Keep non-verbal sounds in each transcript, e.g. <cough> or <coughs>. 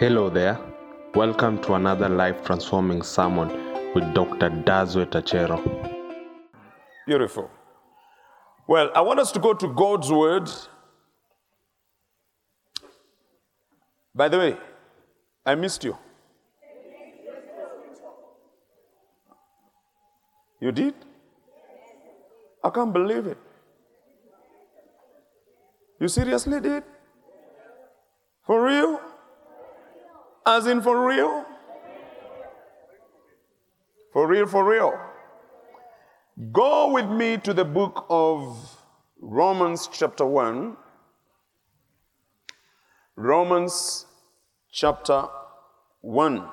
Hello there. Welcome to another life transforming sermon with Dr. Dodzweit Achero. Beautiful. Well, I want us to go to God's word. By the way, I missed you. You did? I can't believe it. You seriously did? For real? As in for real? For real, for real. Go with me to the book of Romans, chapter 1. Romans, chapter 1.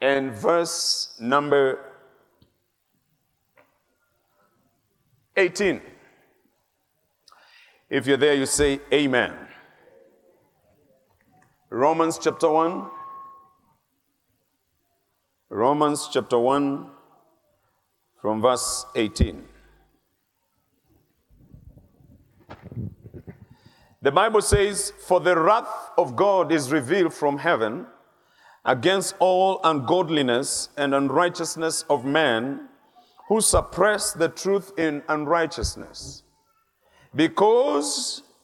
And verse number 18. If you're there, you say Amen. Romans chapter 1. Romans chapter 1 from verse 18. The Bible says, For the wrath of God is revealed from heaven against all ungodliness and unrighteousness of men who suppress the truth in unrighteousness. Because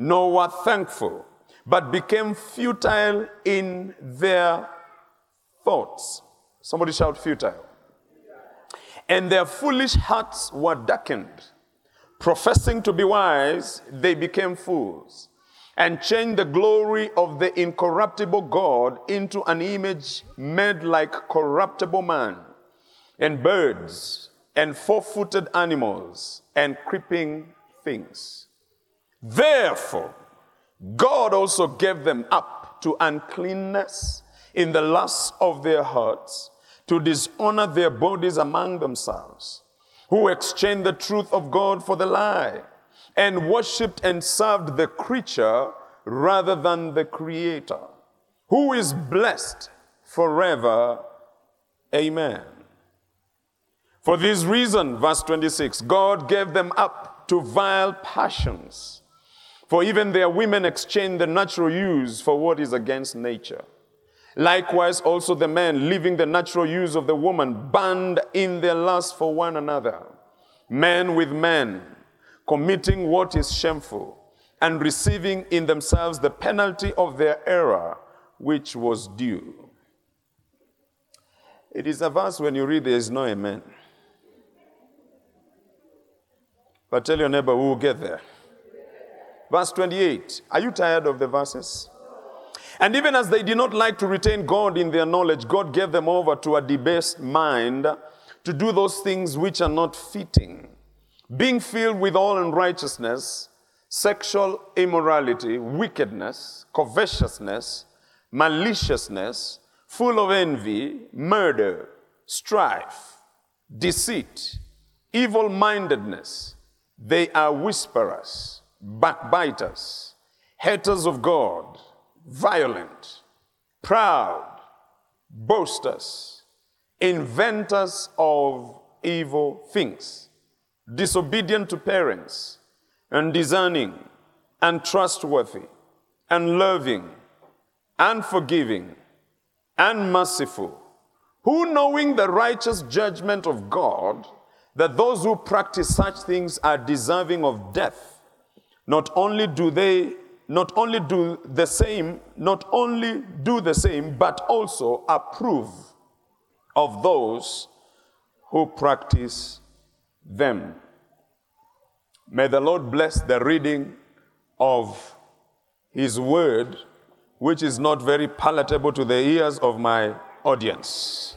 nor were thankful, but became futile in their thoughts. Somebody shout futile. And their foolish hearts were darkened. Professing to be wise, they became fools and changed the glory of the incorruptible God into an image made like corruptible man and birds and four footed animals and creeping things. Therefore, God also gave them up to uncleanness in the lusts of their hearts to dishonor their bodies among themselves, who exchanged the truth of God for the lie and worshiped and served the creature rather than the creator, who is blessed forever. Amen. For this reason, verse 26, God gave them up to vile passions. For even their women exchange the natural use for what is against nature. Likewise, also the men, leaving the natural use of the woman, burned in their lust for one another. Men with men, committing what is shameful, and receiving in themselves the penalty of their error, which was due. It is a verse when you read, there is no amen. But tell your neighbor, we will get there. Verse 28. Are you tired of the verses? And even as they did not like to retain God in their knowledge, God gave them over to a debased mind to do those things which are not fitting, being filled with all unrighteousness, sexual immorality, wickedness, covetousness, maliciousness, full of envy, murder, strife, deceit, evil mindedness. They are whisperers, backbiters, haters of God, violent, proud, boasters, inventors of evil things, disobedient to parents, undiscerning, untrustworthy, unloving, unforgiving, unmerciful, who knowing the righteous judgment of God, that those who practice such things are deserving of death. Not only do they not only do the same, not only do the same, but also approve of those who practice them. May the Lord bless the reading of His word, which is not very palatable to the ears of my audience.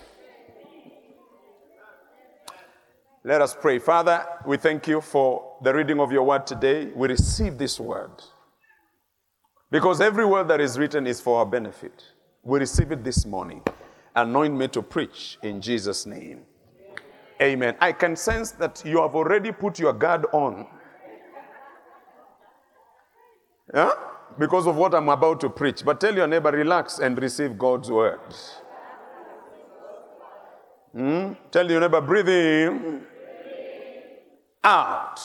Let us pray. Father, we thank you for the reading of your word today. We receive this word. Because every word that is written is for our benefit. We receive it this morning. Anoint me to preach in Jesus' name. Amen. I can sense that you have already put your guard on. Yeah? Because of what I'm about to preach. But tell your neighbor, relax and receive God's word. Hmm? Tell your neighbor, breathe in, out.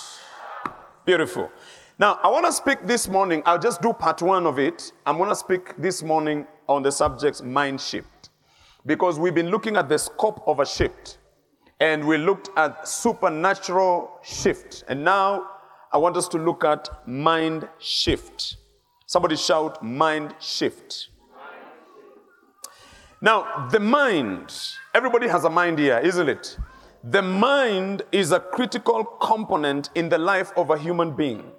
Beautiful. Now, I want to speak this morning. I'll just do part one of it. I'm going to speak this morning on the subject mind shift. Because we've been looking at the scope of a shift. And we looked at supernatural shift. And now I want us to look at mind shift. Somebody shout, mind shift. Now, the mind, everybody has a mind here, isn't it? The mind is a critical component in the life of a human being.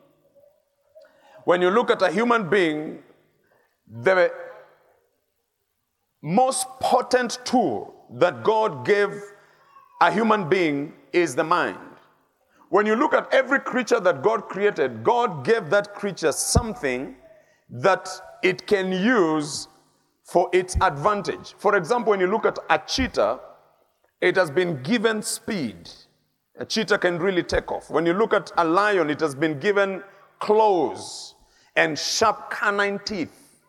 When you look at a human being, the most potent tool that God gave a human being is the mind. When you look at every creature that God created, God gave that creature something that it can use for its advantage. For example, when you look at a cheetah, it has been given speed. A cheetah can really take off. When you look at a lion, it has been given claws and sharp canine teeth.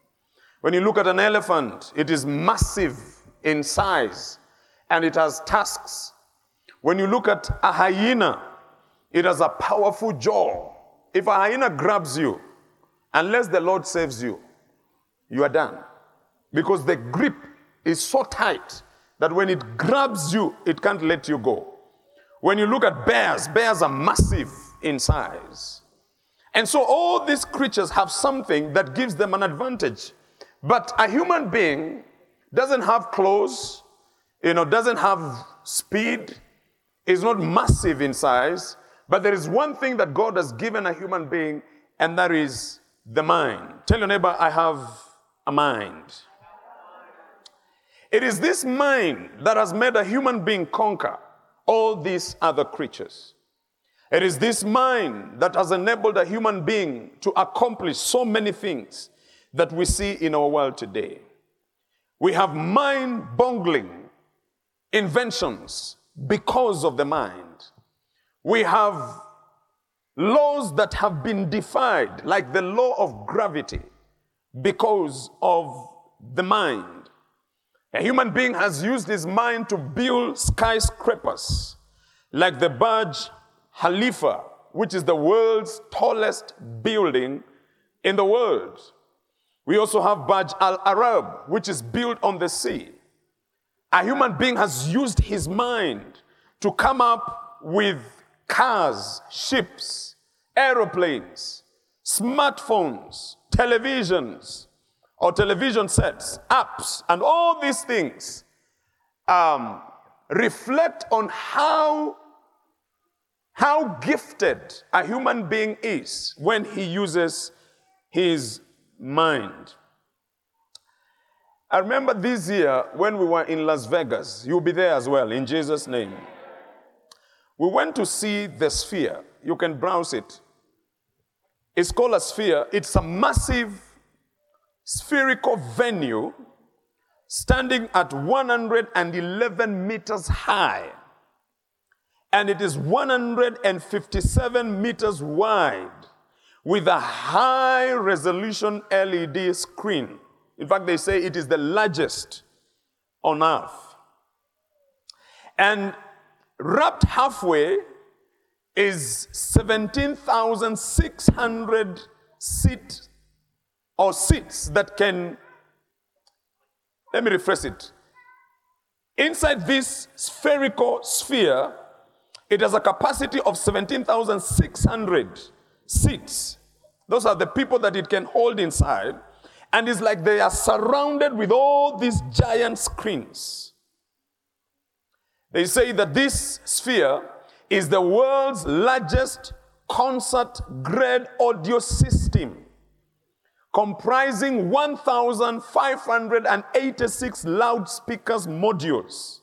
When you look at an elephant, it is massive in size and it has tusks. When you look at a hyena, it has a powerful jaw. If a hyena grabs you, unless the Lord saves you, you are done. Because the grip is so tight that when it grabs you, it can't let you go. When you look at bears, bears are massive in size. And so all these creatures have something that gives them an advantage. But a human being doesn't have claws, you know, doesn't have speed, is not massive in size, but there is one thing that God has given a human being, and that is the mind. Tell your neighbor, I have a mind. It is this mind that has made a human being conquer all these other creatures. It is this mind that has enabled a human being to accomplish so many things that we see in our world today. We have mind boggling inventions because of the mind. We have laws that have been defied, like the law of gravity, because of the mind. A human being has used his mind to build skyscrapers, like the Burj Khalifa, which is the world's tallest building in the world. We also have Burj Al Arab, which is built on the sea. A human being has used his mind to come up with cars, ships, aeroplanes, smartphones, televisions, or television sets, apps, and all these things um, reflect on how, how gifted a human being is when he uses his mind. I remember this year when we were in Las Vegas. You'll be there as well, in Jesus' name. We went to see the sphere. You can browse it. It's called a sphere. It's a massive spherical venue standing at 111 meters high and it is 157 meters wide with a high resolution LED screen. In fact, they say it is the largest on earth. And wrapped halfway is 17,600 seat or seats that can, let me rephrase it. Inside this spherical sphere, it has a capacity of 17,600 seats. Those are the people that it can hold inside. And it's like they are surrounded with all these giant screens. They say that this sphere is the world's largest concert grade audio system comprising 1,586 loudspeakers modules,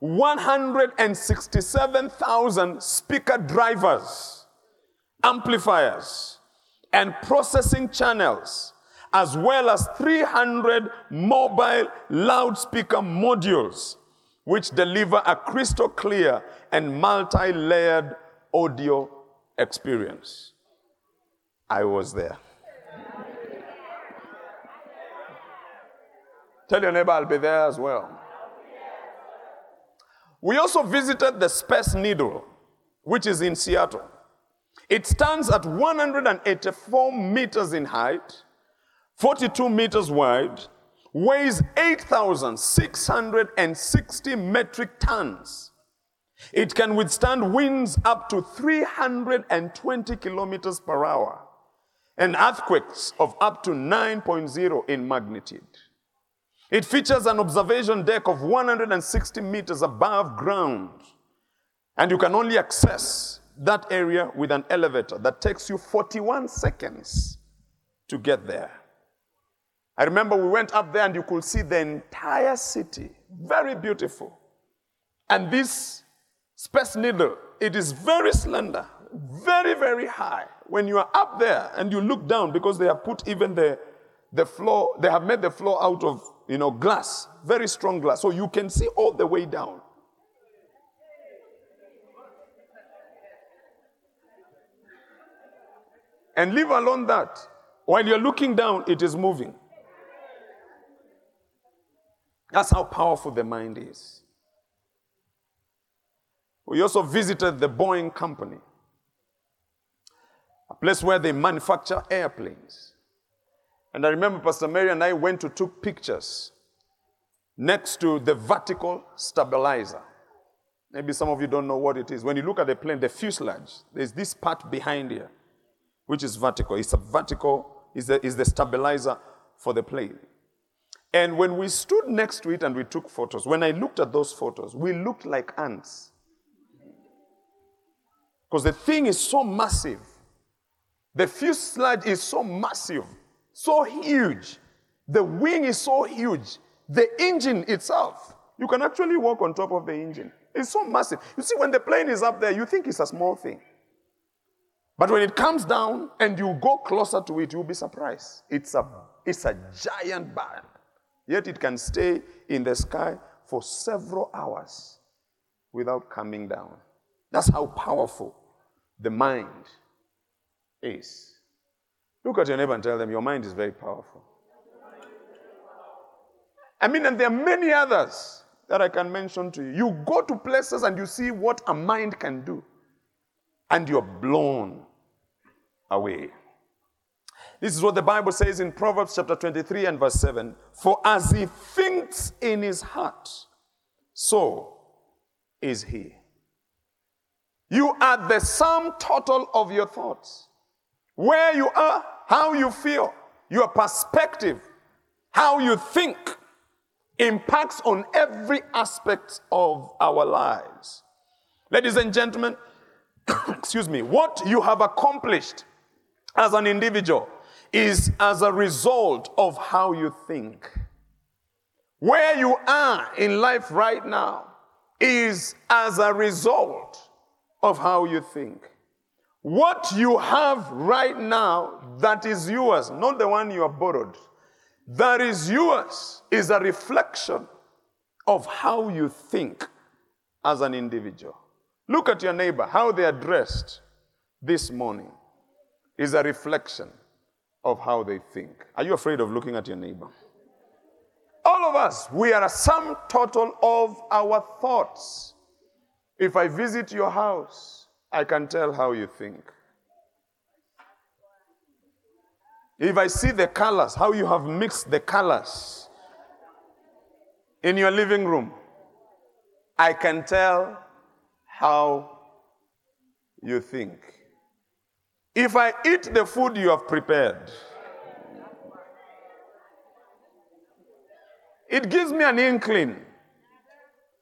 167,000 speaker drivers, amplifiers, and processing channels, as well as 300 mobile loudspeaker modules, which deliver a crystal clear and multi layered audio experience. I was there. Tell your neighbor I'll be there as well. We also visited the Space Needle, which is in Seattle. It stands at 184 meters in height, 42 meters wide, weighs 8,660 metric tons. It can withstand winds up to 320 kilometers per hour and earthquakes of up to 9.0 in magnitude. It features an observation deck of 160 meters above ground, and you can only access that area with an elevator that takes you 41 seconds to get there. I remember we went up there and you could see the entire city, very beautiful. And this space needle, it is very slender, very, very high. When you are up there and you look down, because they have put even the, the floor, they have made the floor out of you know, glass, very strong glass. So you can see all the way down. And leave alone that. While you're looking down, it is moving. That's how powerful the mind is. We also visited the Boeing company, a place where they manufacture airplanes. And I remember Pastor Mary and I went to took pictures next to the vertical stabilizer. Maybe some of you don't know what it is. When you look at the plane, the fuselage, there's this part behind here, which is vertical. It's a vertical, is the, is the stabilizer for the plane. And when we stood next to it and we took photos, when I looked at those photos, we looked like ants. Because the thing is so massive. The fuselage is so massive so huge. The wing is so huge. The engine itself, you can actually walk on top of the engine. It's so massive. You see, when the plane is up there, you think it's a small thing. But when it comes down and you go closer to it, you'll be surprised. It's a, it's a giant bird. Yet it can stay in the sky for several hours without coming down. That's how powerful the mind is. Look at your neighbor and tell them, Your mind is very powerful. I mean, and there are many others that I can mention to you. You go to places and you see what a mind can do, and you're blown away. This is what the Bible says in Proverbs chapter 23 and verse 7 For as he thinks in his heart, so is he. You are the sum total of your thoughts. Where you are, how you feel, your perspective, how you think impacts on every aspect of our lives. Ladies and gentlemen, <coughs> excuse me, what you have accomplished as an individual is as a result of how you think. Where you are in life right now is as a result of how you think. What you have right now that is yours, not the one you have borrowed, that is yours, is a reflection of how you think as an individual. Look at your neighbor, how they are dressed this morning is a reflection of how they think. Are you afraid of looking at your neighbor? All of us, we are a sum total of our thoughts. If I visit your house, I can tell how you think. If I see the colors, how you have mixed the colors in your living room, I can tell how you think. If I eat the food you have prepared, it gives me an inkling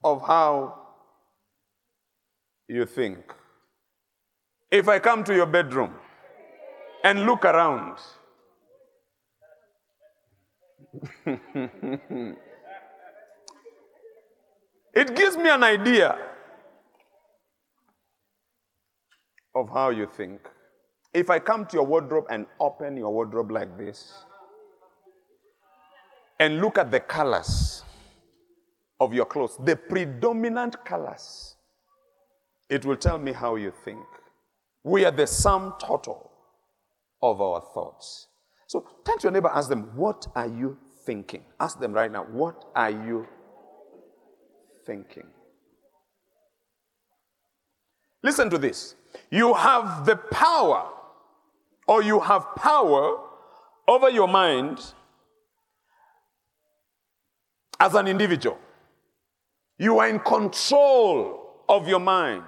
of how you think. If I come to your bedroom and look around, <laughs> it gives me an idea of how you think. If I come to your wardrobe and open your wardrobe like this and look at the colors of your clothes, the predominant colors, it will tell me how you think. We are the sum total of our thoughts. So turn to your neighbor, ask them, What are you thinking? Ask them right now, What are you thinking? Listen to this. You have the power, or you have power over your mind as an individual. You are in control of your mind.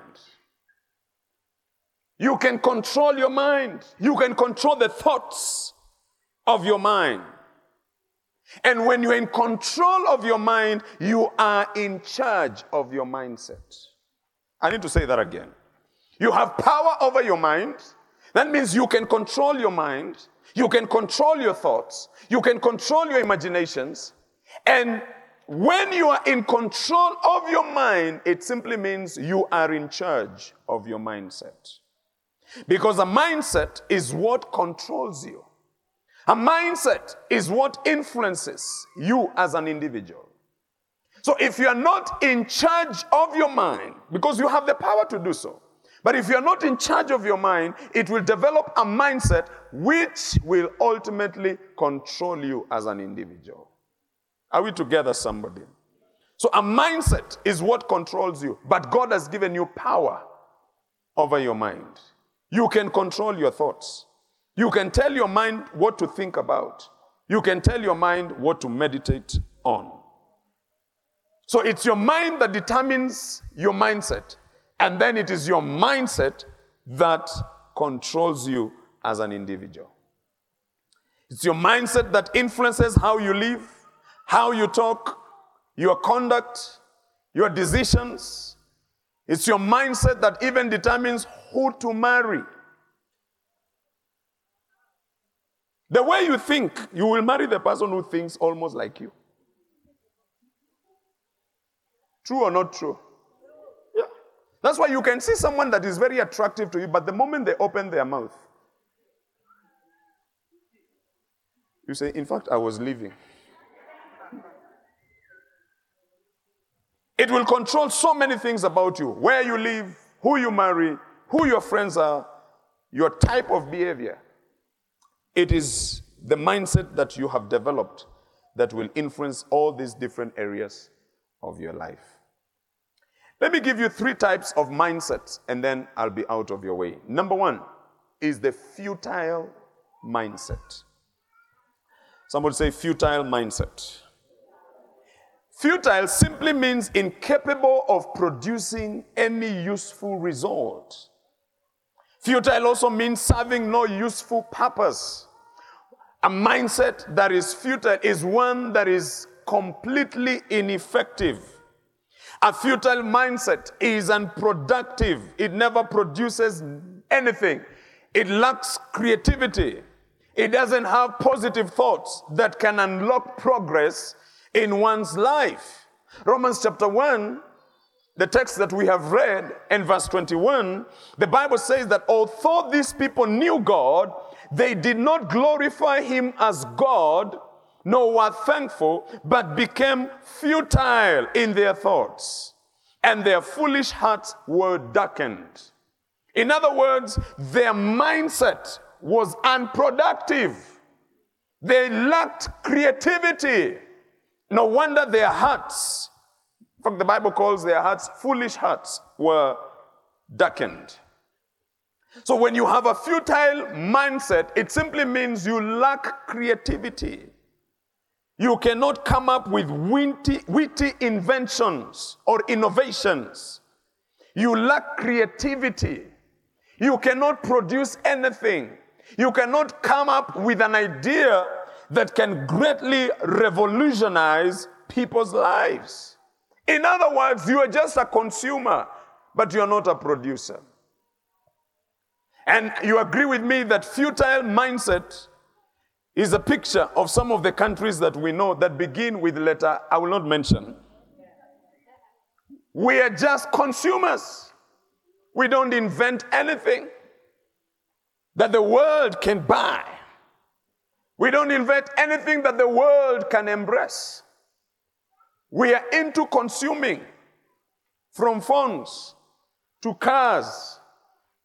You can control your mind. You can control the thoughts of your mind. And when you're in control of your mind, you are in charge of your mindset. I need to say that again. You have power over your mind. That means you can control your mind. You can control your thoughts. You can control your imaginations. And when you are in control of your mind, it simply means you are in charge of your mindset. Because a mindset is what controls you. A mindset is what influences you as an individual. So if you are not in charge of your mind, because you have the power to do so, but if you are not in charge of your mind, it will develop a mindset which will ultimately control you as an individual. Are we together, somebody? So, a mindset is what controls you, but God has given you power over your mind. You can control your thoughts. You can tell your mind what to think about. You can tell your mind what to meditate on. So, it's your mind that determines your mindset, and then it is your mindset that controls you as an individual. It's your mindset that influences how you live how you talk, your conduct, your decisions. It's your mindset that even determines who to marry. The way you think, you will marry the person who thinks almost like you. True or not true? Yeah. That's why you can see someone that is very attractive to you, but the moment they open their mouth, you say, In fact, I was leaving. It will control so many things about you where you live, who you marry, who your friends are, your type of behavior. It is the mindset that you have developed that will influence all these different areas of your life. Let me give you three types of mindsets and then I'll be out of your way. Number one is the futile mindset. Somebody say futile mindset. Futile simply means incapable of producing any useful result. Futile also means serving no useful purpose. A mindset that is futile is one that is completely ineffective. A futile mindset is unproductive. It never produces anything. It lacks creativity. It doesn't have positive thoughts that can unlock progress in one's life. Romans chapter 1, the text that we have read in verse 21, the Bible says that although these people knew God, they did not glorify him as God, nor were thankful, but became futile in their thoughts, and their foolish hearts were darkened. In other words, their mindset was unproductive. They lacked creativity. No wonder their hearts, in fact, the Bible calls their hearts foolish hearts, were darkened. So when you have a futile mindset, it simply means you lack creativity. You cannot come up with witty, witty inventions or innovations. You lack creativity. You cannot produce anything. You cannot come up with an idea that can greatly revolutionize people's lives. In other words, you are just a consumer, but you're not a producer. And you agree with me that futile mindset is a picture of some of the countries that we know that begin with letter I will not mention. We are just consumers. We don't invent anything. that the world can buy. We don't invent anything that the world can embrace. We are into consuming from phones to cars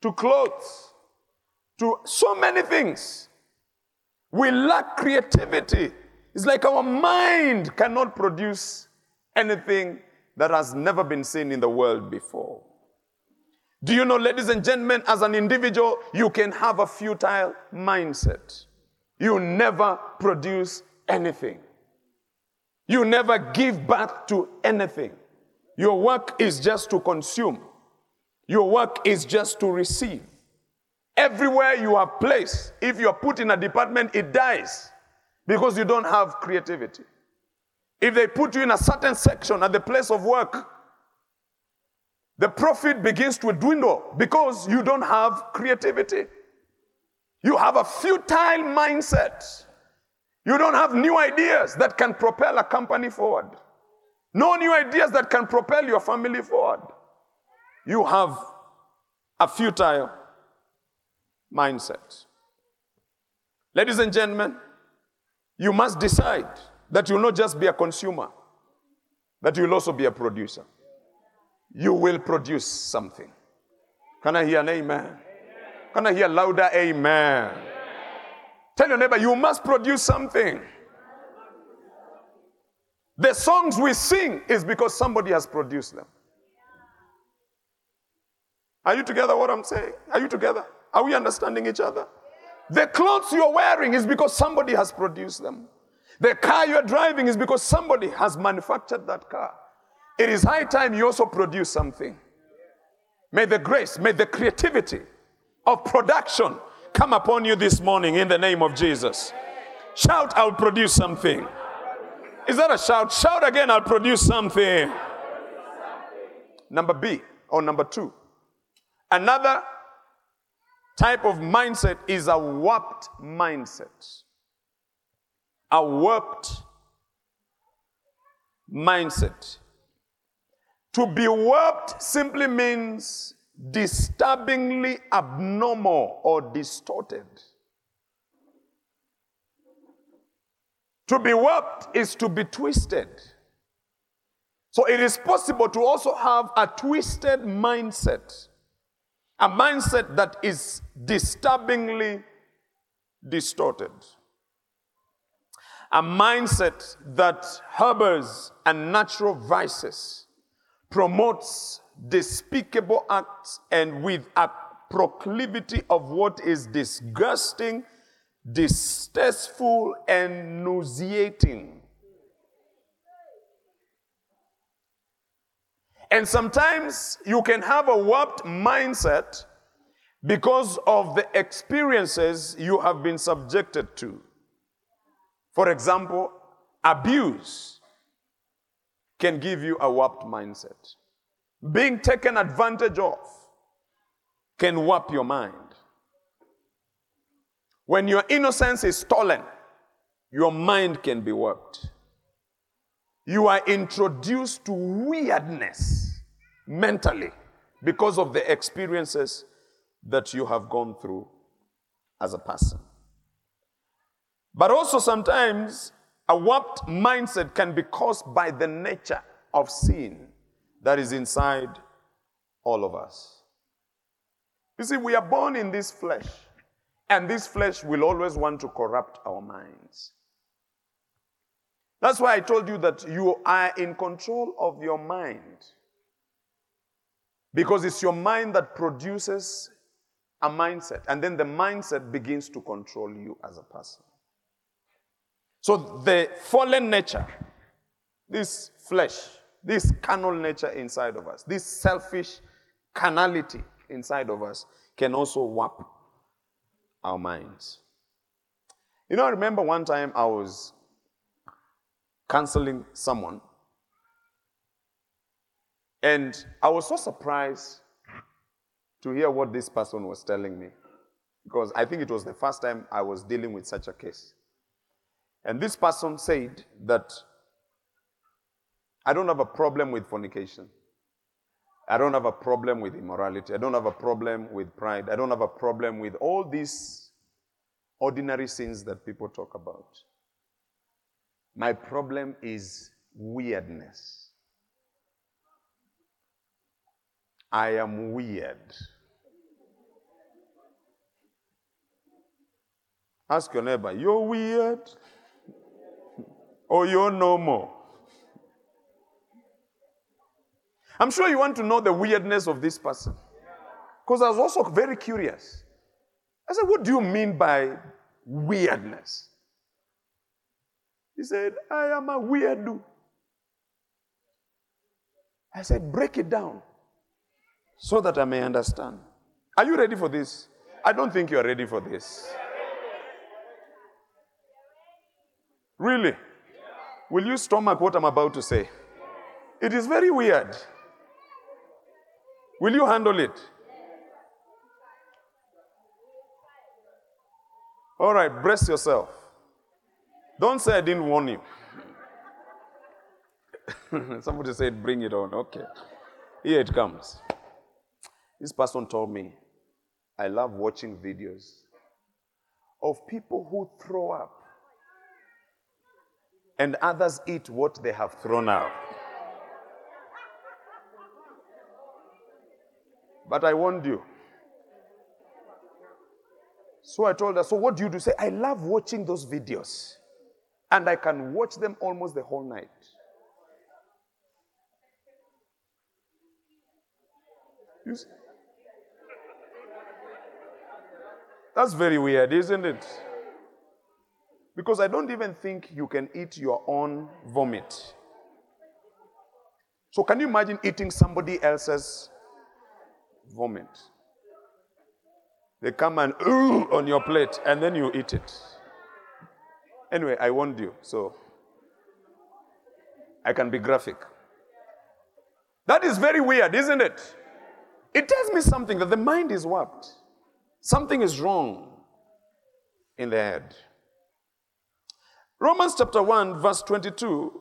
to clothes to so many things. We lack creativity. It's like our mind cannot produce anything that has never been seen in the world before. Do you know, ladies and gentlemen, as an individual, you can have a futile mindset. You never produce anything. You never give back to anything. Your work is just to consume. Your work is just to receive. Everywhere you are placed, if you are put in a department, it dies because you don't have creativity. If they put you in a certain section at the place of work, the profit begins to dwindle because you don't have creativity. You have a futile mindset. You don't have new ideas that can propel a company forward. No new ideas that can propel your family forward. You have a futile mindset. Ladies and gentlemen, you must decide that you'll not just be a consumer, that you'll also be a producer. You will produce something. Can I hear an amen? Can I hear louder amen? Tell your neighbor, you must produce something. The songs we sing is because somebody has produced them. Are you together what I'm saying? Are you together? Are we understanding each other? The clothes you're wearing is because somebody has produced them. The car you're driving is because somebody has manufactured that car. It is high time you also produce something. May the grace, may the creativity of production come upon you this morning in the name of Jesus. Shout, I'll produce something. Is that a shout? Shout again, I'll produce something. Number B, or number two. Another type of mindset is a warped mindset. A warped mindset. To be warped simply means disturbingly abnormal or distorted. To be warped is to be twisted. So it is possible to also have a twisted mindset, a mindset that is disturbingly distorted, a mindset that harbors unnatural vices, promotes despicable acts, and with a proclivity of what is disgusting distasteful, and nauseating. And sometimes you can have a warped mindset because of the experiences you have been subjected to. For example, abuse can give you a warped mindset. Being taken advantage of can warp your mind. When your innocence is stolen, your mind can be warped. You are introduced to weirdness mentally because of the experiences that you have gone through as a person. But also, sometimes a warped mindset can be caused by the nature of sin that is inside all of us. You see, we are born in this flesh. And this flesh will always want to corrupt our minds. That's why I told you that you are in control of your mind. Because it's your mind that produces a mindset, and then the mindset begins to control you as a person. So the fallen nature, this flesh, this carnal nature inside of us, this selfish carnality inside of us can also warp our minds. You know, I remember one time I was counseling someone, and I was so surprised to hear what this person was telling me because I think it was the first time I was dealing with such a case. And this person said that I don't have a problem with fornication. I don't have a problem with immorality. I don't have a problem with pride. I don't have a problem with all these ordinary sins that people talk about. My problem is weirdness. I am weird. Ask your neighbor, you're weird <laughs> or oh, you're normal. I'm sure you want to know the weirdness of this person. Because I was also very curious. I said, What do you mean by weirdness? He said, I am a weirdo. I said, Break it down so that I may understand. Are you ready for this? I don't think you are ready for this. Really? Will you stomach what I'm about to say? It is very weird. Will you handle it? All right, brace yourself. Don't say I didn't warn you. <laughs> Somebody said, bring it on. Okay. Here it comes. This person told me, I love watching videos of people who throw up and others eat what they have thrown out. But I warned you. So I told her, So what do you do? Say, I love watching those videos. And I can watch them almost the whole night. You see? That's very weird, isn't it? Because I don't even think you can eat your own vomit. So, can you imagine eating somebody else's vomit? They come and ooh on your plate, and then you eat it. Anyway, I warned you, so I can be graphic. That is very weird, isn't it? It tells me something that the mind is warped. Something is wrong in the head. Romans chapter 1, verse 22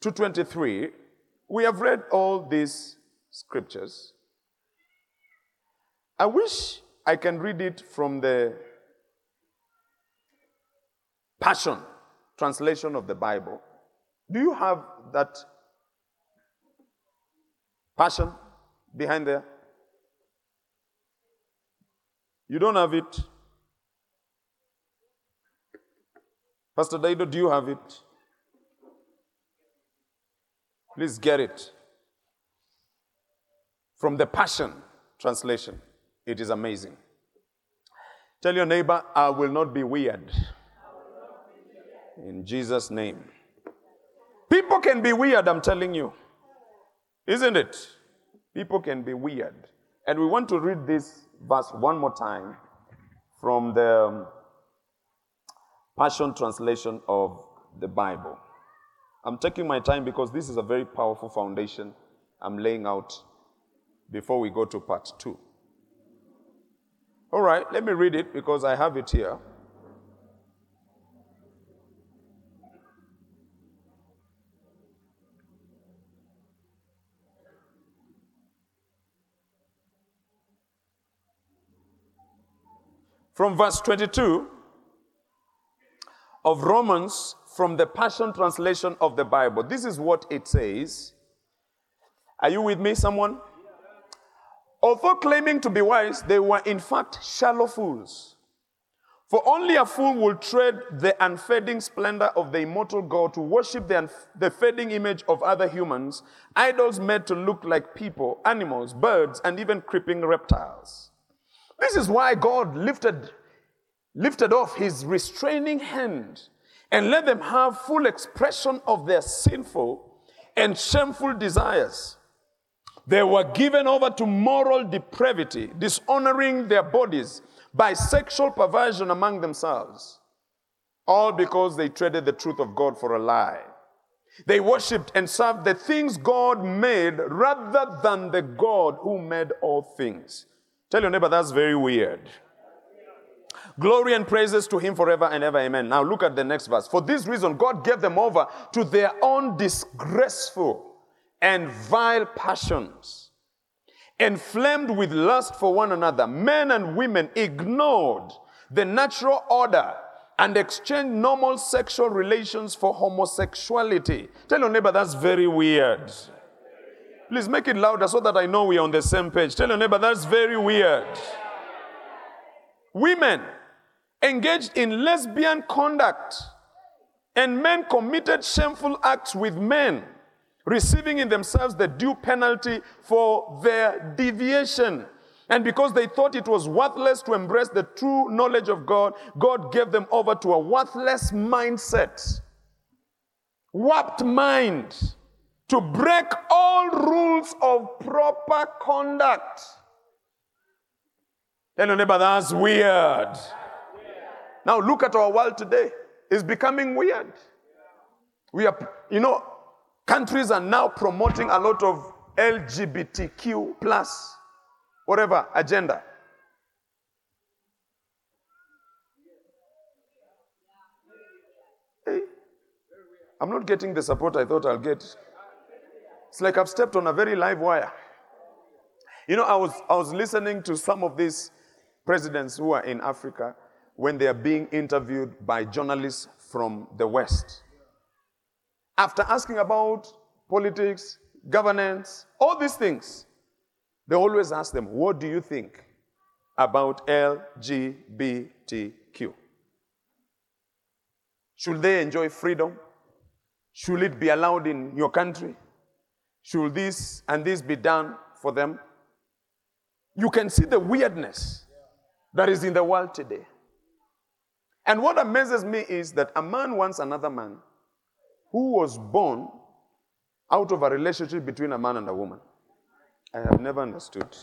to 23, we have read all these scriptures. I wish I can read it from the Passion translation of the Bible. Do you have that passion behind there? You don't have it? Pastor Daido, do you have it? Please get it. From the Passion translation. It is amazing. Tell your neighbor, I will not be weird. In Jesus' name. People can be weird, I'm telling you. Isn't it? People can be weird. And we want to read this verse one more time from the um, Passion Translation of the Bible. I'm taking my time because this is a very powerful foundation I'm laying out before we go to part two. All right, let me read it because I have it here. From verse 22 of Romans, from the Passion Translation of the Bible. This is what it says. Are you with me, someone? Although claiming to be wise, they were in fact shallow fools. For only a fool will tread the unfading splendor of the immortal God to worship the, unf- the fading image of other humans, idols made to look like people, animals, birds, and even creeping reptiles. This is why God lifted, lifted off his restraining hand and let them have full expression of their sinful and shameful desires. They were given over to moral depravity, dishonoring their bodies by sexual perversion among themselves, all because they traded the truth of God for a lie. They worshipped and served the things God made rather than the God who made all things. Tell your neighbor that's very weird. Glory and praises to him forever and ever. Amen. Now look at the next verse. For this reason, God gave them over to their own disgraceful and vile passions, inflamed with lust for one another. Men and women ignored the natural order and exchanged normal sexual relations for homosexuality. Tell your neighbor that's very weird. Please make it louder so that I know we're on the same page. Tell your neighbor that's very weird. Women engaged in lesbian conduct, and men committed shameful acts with men, receiving in themselves the due penalty for their deviation. And because they thought it was worthless to embrace the true knowledge of God, God gave them over to a worthless mindset, warped mind, to break all rules of proper conduct. Tell neighbor, that's weird. Now look at our world today. It's becoming weird. We are, you know, countries are now promoting a lot of LGBTQ plus whatever agenda. Hey, I'm not getting the support I thought I'll get. It's like I've stepped on a very live wire. You know, I was, I was listening to some of these presidents who are in Africa when they are being interviewed by journalists from the West. After asking about politics, governance, all these things, they always ask them, What do you think about LGBTQ? Should they enjoy freedom? Should it be allowed in your country? Should this and this be done for them? You can see the weirdness that is in the world today. And what amazes me is that a man wants another man who was born out of a relationship between a man and a woman. I have never understood.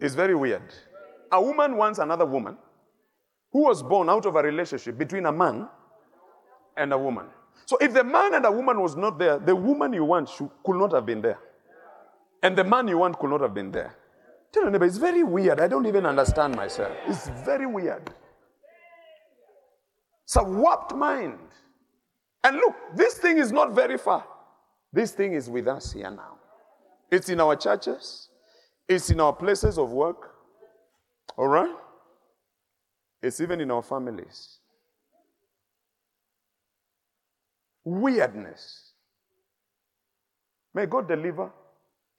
It's very weird. A woman wants another woman who was born out of a relationship between a man and a woman. So if the man and the woman was not there, the woman you want should, could not have been there. And the man you want could not have been there. Tell your neighbor, it's very weird. I don't even understand myself. It's very weird. A warped mind. And look, this thing is not very far. This thing is with us here now. It's in our churches, it's in our places of work. All right? It's even in our families. Weirdness. May God deliver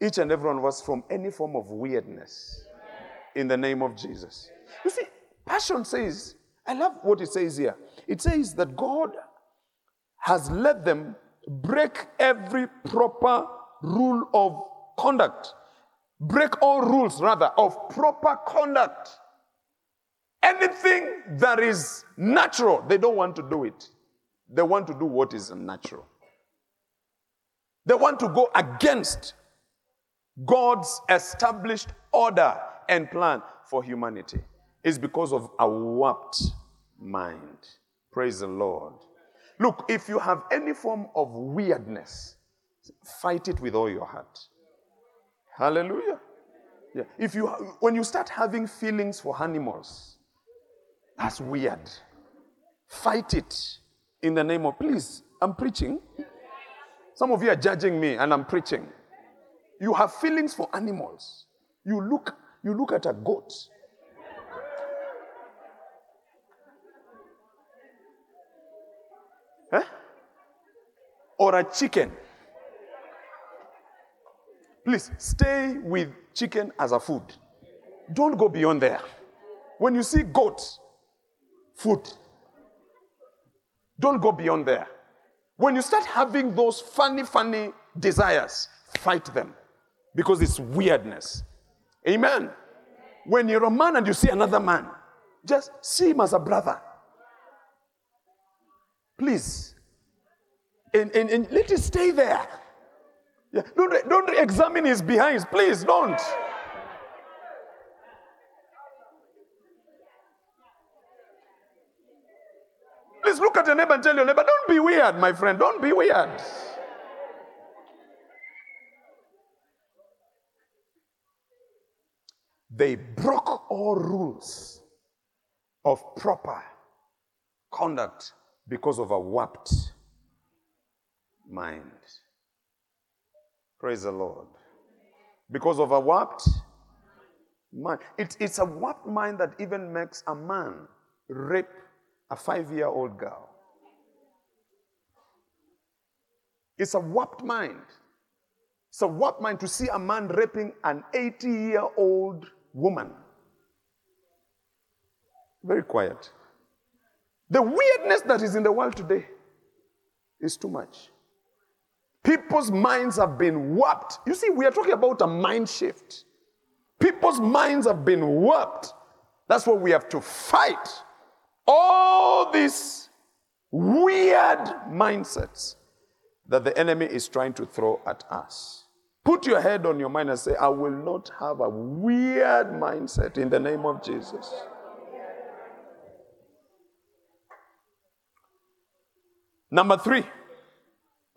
each and every one of us from any form of weirdness in the name of Jesus. You see, Passion says, I love what it says here. It says that God has let them break every proper rule of conduct, break all rules, rather, of proper conduct. Anything that is natural, they don't want to do it. They want to do what is unnatural. They want to go against God's established order and plan for humanity. It's because of a warped mind. Praise the Lord. Look, if you have any form of weirdness, fight it with all your heart. Hallelujah. Yeah. If you when you start having feelings for animals, that's weird. Fight it in the name of please. I'm preaching. Some of you are judging me and I'm preaching. You have feelings for animals. You look, you look at a goat. Or a chicken. Please stay with chicken as a food. Don't go beyond there. When you see goat, food. Don't go beyond there. When you start having those funny, funny desires, fight them because it's weirdness. Amen. When you're a man and you see another man, just see him as a brother. Please. And, and, and let it stay there. Yeah. Don't, don't examine his behinds. Please don't. Please look at your neighbor and tell your neighbor, don't be weird, my friend. Don't be weird. They broke all rules of proper conduct because of a warped mind. Praise the Lord. Because of a warped mind. It, it's a warped mind that even makes a man rape a five year old girl. It's a warped mind. It's a warped mind to see a man raping an 80 year old woman. Very quiet. The weirdness that is in the world today is too much. People's minds have been warped. You see, we are talking about a mind shift. People's minds have been warped. That's what we have to fight. All these weird mindsets that the enemy is trying to throw at us. Put your head on your mind and say, I will not have a weird mindset in the name of Jesus. Number three,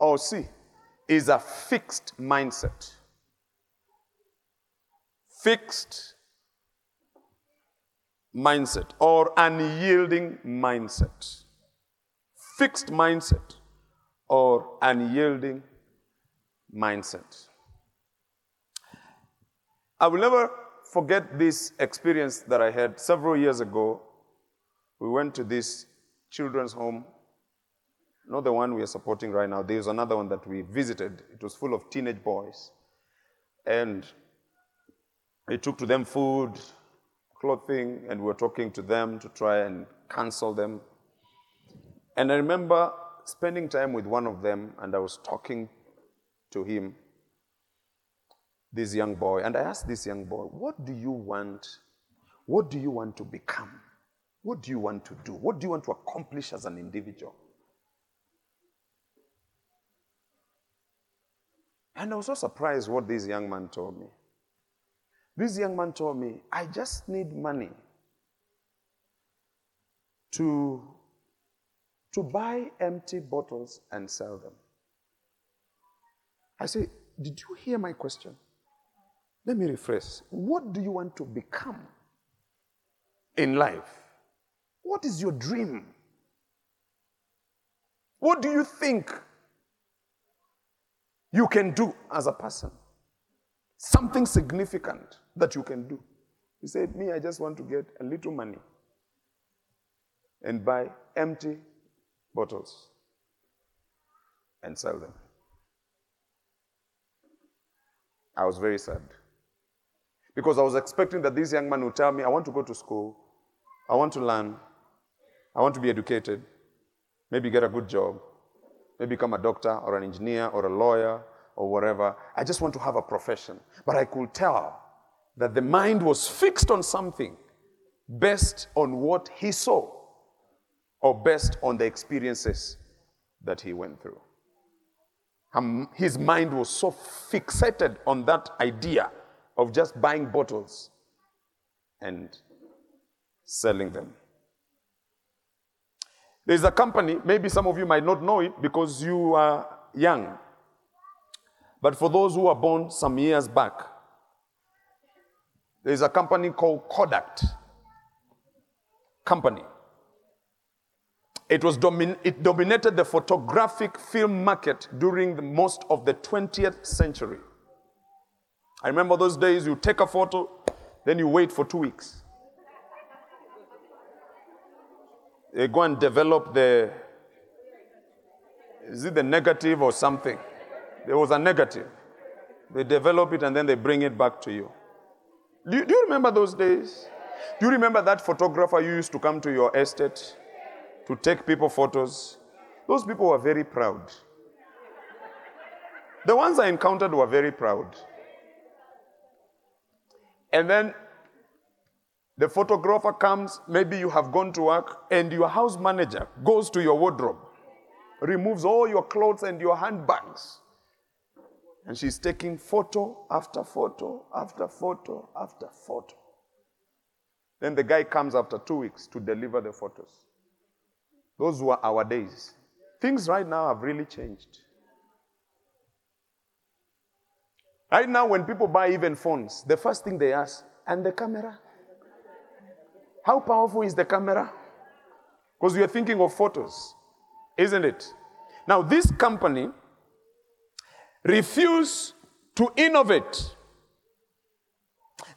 oh, or C, is a fixed mindset. Fixed mindset or unyielding mindset. Fixed mindset or unyielding mindset. I will never forget this experience that I had several years ago. We went to this children's home, not the one we are supporting right now. There's another one that we visited. It was full of teenage boys. And we took to them food, clothing, and we were talking to them to try and counsel them. And I remember spending time with one of them, and I was talking to him, this young boy, and I asked this young boy, What do you want? What do you want to become? What do you want to do? What do you want to accomplish as an individual? And I was so surprised what this young man told me. This young man told me, I just need money to, to buy empty bottles and sell them. I say, Did you hear my question? Let me rephrase. What do you want to become in life? What is your dream? What do you think you can do as a person? Something significant that you can do. He said, Me, I just want to get a little money and buy empty bottles and sell them. I was very sad. Because I was expecting that this young man would tell me, I want to go to school, I want to learn, I want to be educated, maybe get a good job, maybe become a doctor or an engineer or a lawyer or whatever. I just want to have a profession. But I could tell that the mind was fixed on something based on what he saw or based on the experiences that he went through. His mind was so fixated on that idea of just buying bottles and selling them. There's a company, maybe some of you might not know it because you are young. But for those who were born some years back, there's a company called Kodak. Company. It, was domin- it dominated the photographic film market during the, most of the 20th century. I remember those days you take a photo, then you wait for two weeks. They go and develop the, is it the negative or something? There was a negative. They develop it and then they bring it back to you. Do, you. do you remember those days? Do you remember that photographer you used to come to your estate to take people photos? Those people were very proud. The ones I encountered were very proud. And then the photographer comes, maybe you have gone to work, and your house manager goes to your wardrobe, removes all your clothes and your handbags. And she's taking photo after photo after photo after photo. Then the guy comes after two weeks to deliver the photos. Those were our days. Things right now have really changed. Right now, when people buy even phones, the first thing they ask, and the camera? How powerful is the camera? Because we are thinking of photos, isn't it? Now, this company refused to innovate.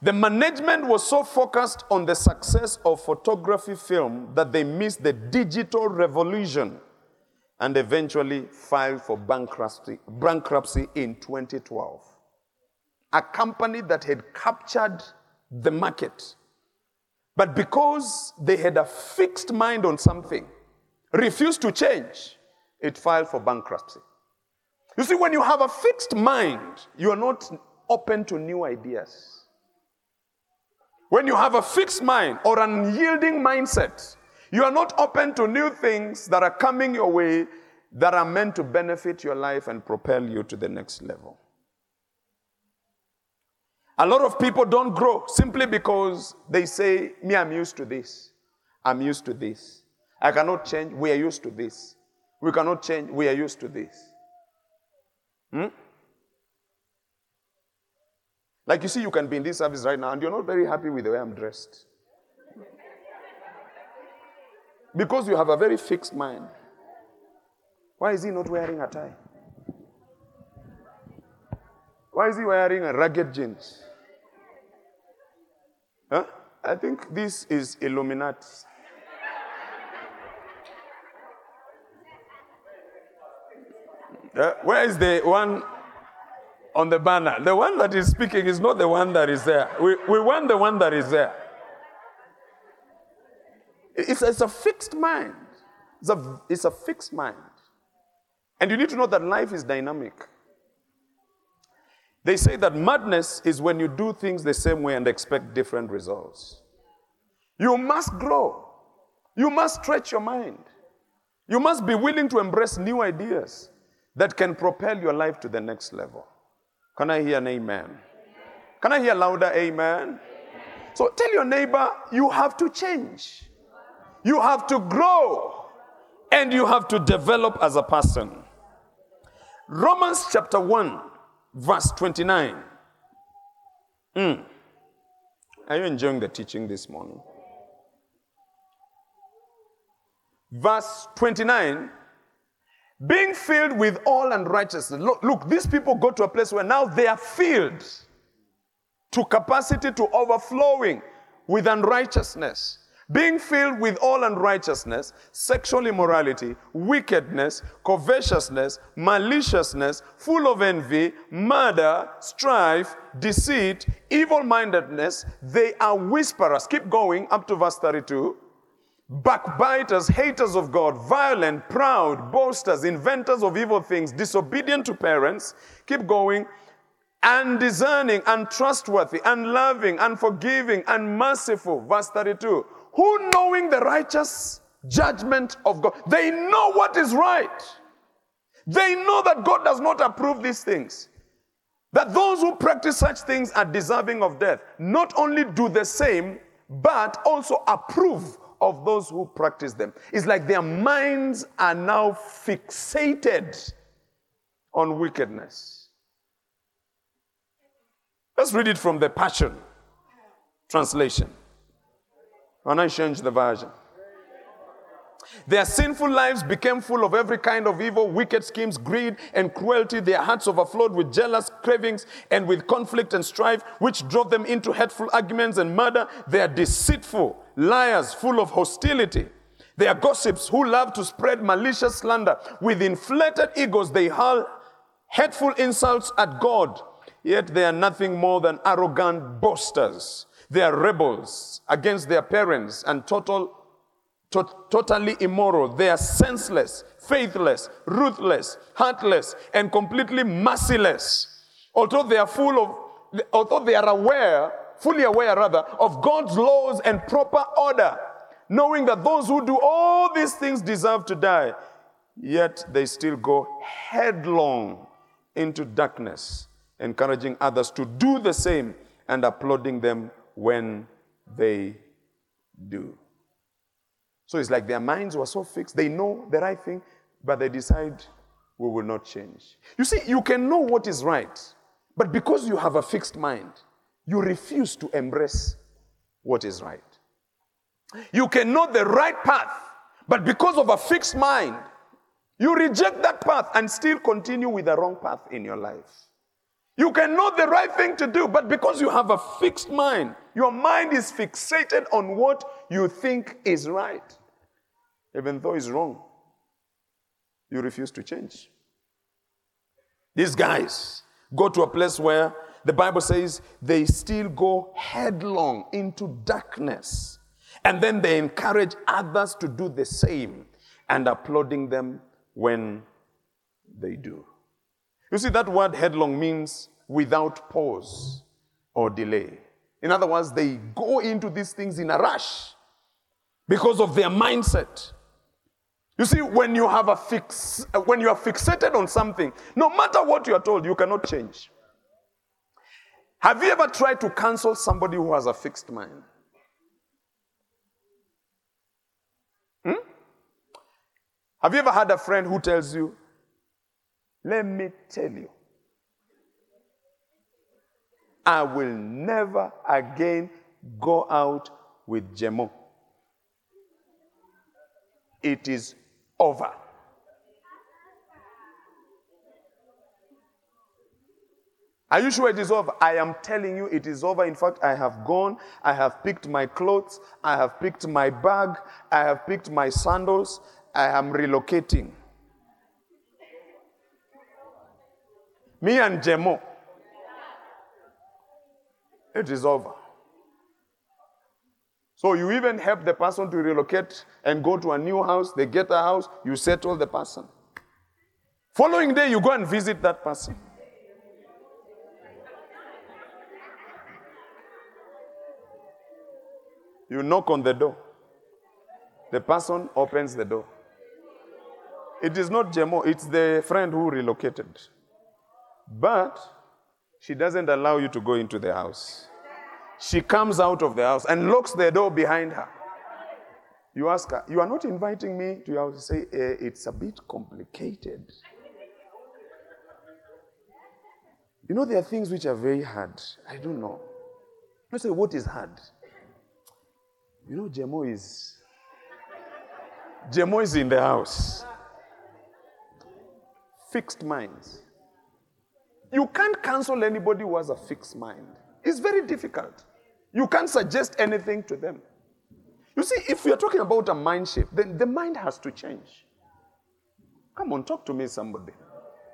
The management was so focused on the success of photography film that they missed the digital revolution and eventually filed for bankruptcy, bankruptcy in 2012. A company that had captured the market, but because they had a fixed mind on something, refused to change, it filed for bankruptcy. You see, when you have a fixed mind, you are not open to new ideas. When you have a fixed mind or an unyielding mindset, you are not open to new things that are coming your way that are meant to benefit your life and propel you to the next level. A lot of people don't grow simply because they say, Me, I'm used to this. I'm used to this. I cannot change. We are used to this. We cannot change. We are used to this. Hmm? Like you see, you can be in this service right now and you're not very happy with the way I'm dressed. Because you have a very fixed mind. Why is he not wearing a tie? Why is he wearing a ragged jeans? Huh? I think this is Illuminati. Uh, where is the one on the banner. The one that is speaking is not the one that is there. We, we want the one that is there. It's, it's a fixed mind. It's a, it's a fixed mind. And you need to know that life is dynamic. They say that madness is when you do things the same way and expect different results. You must grow. You must stretch your mind. You must be willing to embrace new ideas that can propel your life to the next level. Can I hear an amen? Can I hear louder amen? So tell your neighbor, you have to change. You have to grow. And you have to develop as a person. Romans chapter 1, verse 29. Mm. Are you enjoying the teaching this morning? Verse 29 being filled with all unrighteousness. Look, look, these people go to a place where now they are filled to capacity to overflowing with unrighteousness. Being filled with all unrighteousness, sexual immorality, wickedness, covetousness, maliciousness, full of envy, murder, strife, deceit, evil mindedness, they are whisperers. Keep going up to verse 32 backbiters, haters of God, violent, proud, boasters, inventors of evil things, disobedient to parents, keep going, undiscerning, untrustworthy, unloving, unforgiving, unmerciful. Verse 32. Who knowing the righteous judgment of God, they know what is right. They know that God does not approve these things. That those who practice such things are deserving of death. Not only do the same, but also approve of those who practice them. It's like their minds are now fixated on wickedness. Let's read it from the Passion translation. When I change the version. Their sinful lives became full of every kind of evil, wicked schemes, greed, and cruelty. Their hearts overflowed with jealous cravings and with conflict and strife, which drove them into hateful arguments and murder. They are deceitful, liars, full of hostility. They are gossips who love to spread malicious slander. With inflated egos, they hurl hateful insults at God. Yet they are nothing more than arrogant boasters. They are rebels against their parents and total to- totally immoral. They are senseless, faithless, ruthless, heartless, and completely merciless. Although they are full of, although they are aware, fully aware rather, of God's laws and proper order, knowing that those who do all these things deserve to die, yet they still go headlong into darkness, encouraging others to do the same and applauding them when they do. So it's like their minds were so fixed. They know the right thing, but they decide we will not change. You see, you can know what is right, but because you have a fixed mind, you refuse to embrace what is right. You can know the right path, but because of a fixed mind, You reject that path and still continue with the wrong path in your life. You can know the right thing to do, but because you have a fixed mind, your mind is fixated on what you think is right, even though it's wrong. You refuse to change. These guys go to a place where the Bible says they still go headlong into darkness. And then they encourage others to do the same and applauding them when they do. You see, that word headlong means without pause or delay. In other words, they go into these things in a rush because of their mindset. You see, when you have a fix, when you are fixated on something, no matter what you are told, you cannot change. Have you ever tried to counsel somebody who has a fixed mind? Hmm? Have you ever had a friend who tells you, let me tell you, I will never again go out with Jemo. It is over. Are you sure it is over? I am telling you it is over. In fact, I have gone, I have picked my clothes, I have picked my bag, I have picked my sandals, I am relocating. Me and Jemo. It is over. So you even help the person to relocate and go to a new house. They get a house, you settle the person. Following day, you go and visit that person. You knock on the door. The person opens the door. It is not Jemo, it's the friend who relocated. But she doesn't allow you to go into the house. She comes out of the house and locks the door behind her. You ask her, You are not inviting me to your house. Say, eh, It's a bit complicated. You know, there are things which are very hard. I don't know. I say, What is hard? You know, Jemo is. Jemo is in the house. Fixed minds. You can't cancel anybody who has a fixed mind. It's very difficult. You can't suggest anything to them. You see, if you're talking about a mind shift, then the mind has to change. Come on, talk to me, somebody.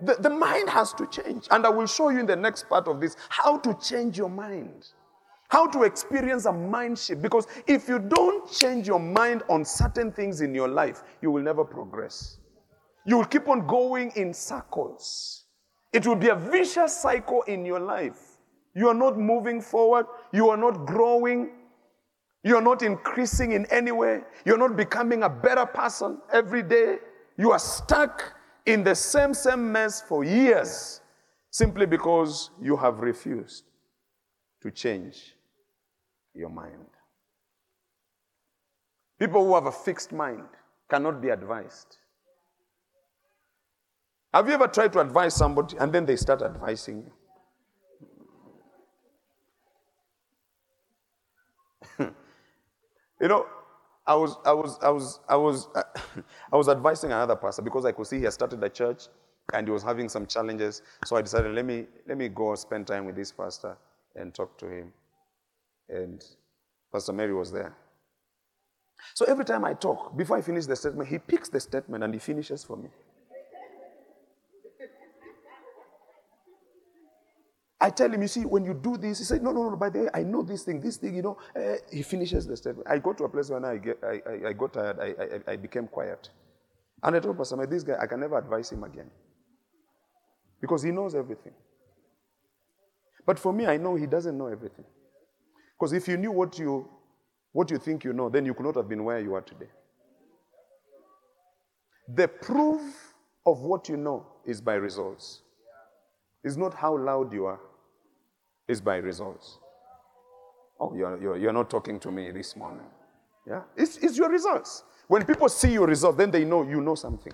The, the mind has to change. And I will show you in the next part of this how to change your mind. How to experience a mind shift. Because if you don't change your mind on certain things in your life, you will never progress. You will keep on going in circles. It will be a vicious cycle in your life. You are not moving forward. You are not growing. You are not increasing in any way. You're not becoming a better person every day. You are stuck in the same, same mess for years simply because you have refused to change your mind. People who have a fixed mind cannot be advised. Have you ever tried to advise somebody and then they start advising you? <laughs> you know, I was, I was, I was, I was, <coughs> I was advising another pastor because I could see he had started a church and he was having some challenges. So I decided, let me, let me go spend time with this pastor and talk to him. And Pastor Mary was there. So every time I talk, before I finish the statement, he picks the statement and he finishes for me. I tell him, you see, when you do this, he said, no, no, no, by the way, I know this thing, this thing, you know. Uh, he finishes the statement. I got to a place where I, get, I, I, I got tired, I, I, I became quiet. And I told Pastor this guy, I can never advise him again. Because he knows everything. But for me, I know he doesn't know everything. Because if you knew what you, what you think you know, then you could not have been where you are today. The proof of what you know is by results. It's not how loud you are, it's by results. Oh, you're, you're, you're not talking to me this morning. Yeah? It's, it's your results. When people see your results, then they know you know something.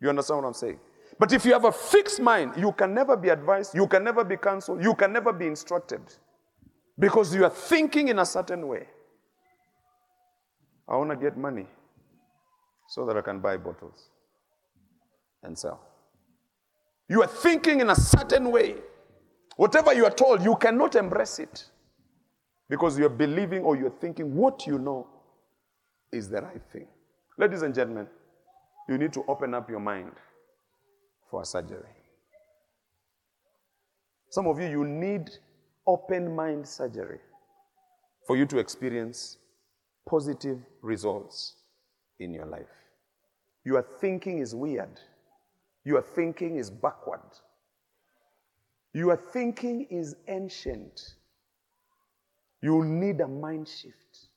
You understand what I'm saying? But if you have a fixed mind, you can never be advised, you can never be counseled, you can never be instructed. Because you are thinking in a certain way. I want to get money so that I can buy bottles. and sell. You are thinking in a certain way. Whatever you are told, you cannot embrace it because you're believing or you're thinking what you know is the right thing. Ladies and gentlemen, you need to open up your mind for surgery. Some of you, you need open mind surgery for you to experience positive results in your life. Your thinking is weird. Your thinking is backward. Your thinking is ancient. You need a mind shift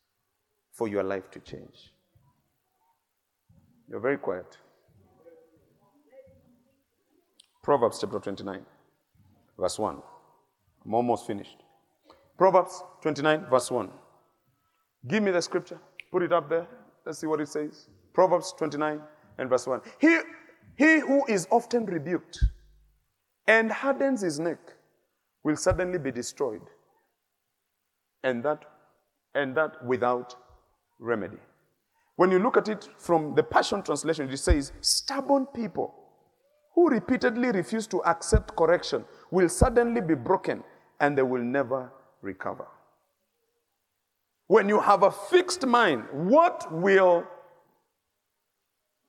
for your life to change. You're very quiet. Proverbs chapter 29, verse 1. I'm almost finished. Proverbs 29, verse 1. Give me the scripture. Put it up there. Let's see what it says. Proverbs 29 and verse 1. He, he who is often rebuked and hardens his neck will suddenly be destroyed. And that, and that without remedy. When you look at it from the Passion Translation, it says, stubborn people who repeatedly refuse to accept correction will suddenly be broken and they will never recover. When you have a fixed mind, what will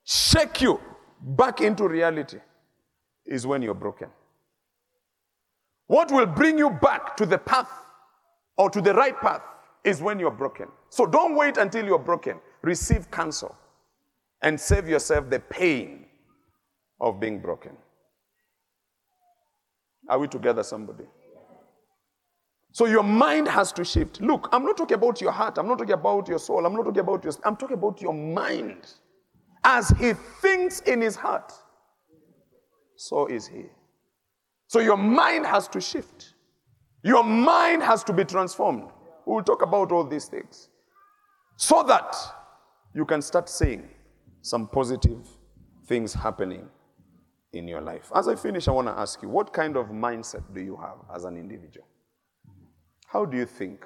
shake you back into reality is when you're broken. What will bring you back to the path or to the right path is when you're broken. So don't wait until you're broken. Receive counsel and save yourself the pain of being broken. Are we together, somebody? So your mind has to shift. Look, I'm not talking about your heart. I'm not talking about your soul. I'm not talking about your. I'm talking about your mind. As he thinks in his heart, so is he. So your mind has to shift. Your mind has to be transformed. We will talk about all these things. So that you can start seeing some positive things happening in your life. As I finish, I want to ask you what kind of mindset do you have as an individual? How do you think?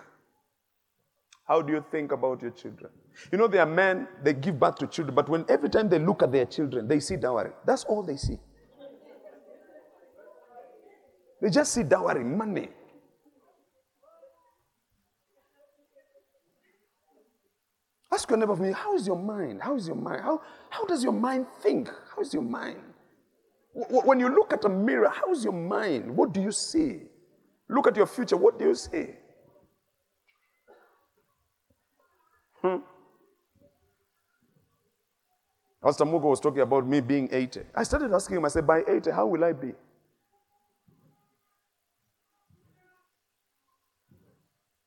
How do you think about your children? You know, there are men, they give birth to children, but when every time they look at their children, they see dowry. That's all they see. They just see dowry, money. Ask your neighbor for me, how is your mind? How is your mind? How, how does your mind think? How is your mind? When you look at a mirror, how is your mind? What do you see? Look at your future, what do you see? Hmm? Pastor Mugo was talking about me being 80. I started asking him, I said, by 80, how will I be?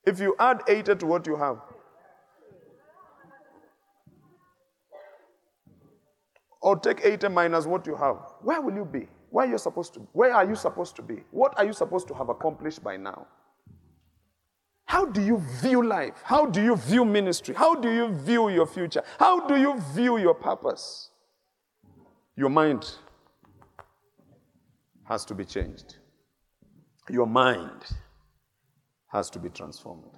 If you add 80 to what you have, or take 80 minus what you have, where will you be? Where are you supposed to? Be? Where are you supposed to be? What are you supposed to have accomplished by now? How do you view life? How do you view ministry? How do you view your future? How do you view your purpose? Your mind has to be changed. Your mind has to be transformed.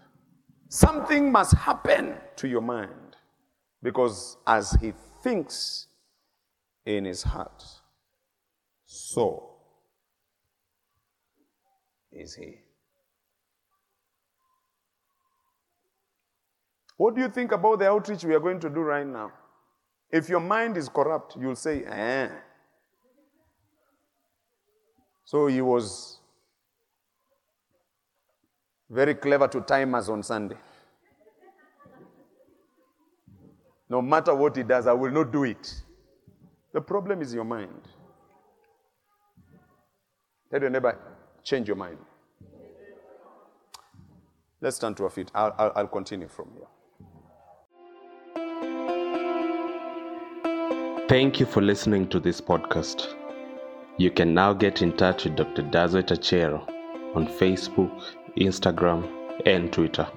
Something must happen to your mind because as he thinks in his heart, so is he. What do you think about the outreach we are going to do right now? If your mind is corrupt, you'll say, eh. So he was very clever to time us on Sunday. No matter what he does, I will not do it. The problem is your mind. Tell your neighbor, change your mind. Let's turn to our feet. I'll, I'll, I'll continue from here. Thank you for listening to this podcast. You can now get in touch with Dr. Dodzweit Achero on Facebook, Instagram, and Twitter.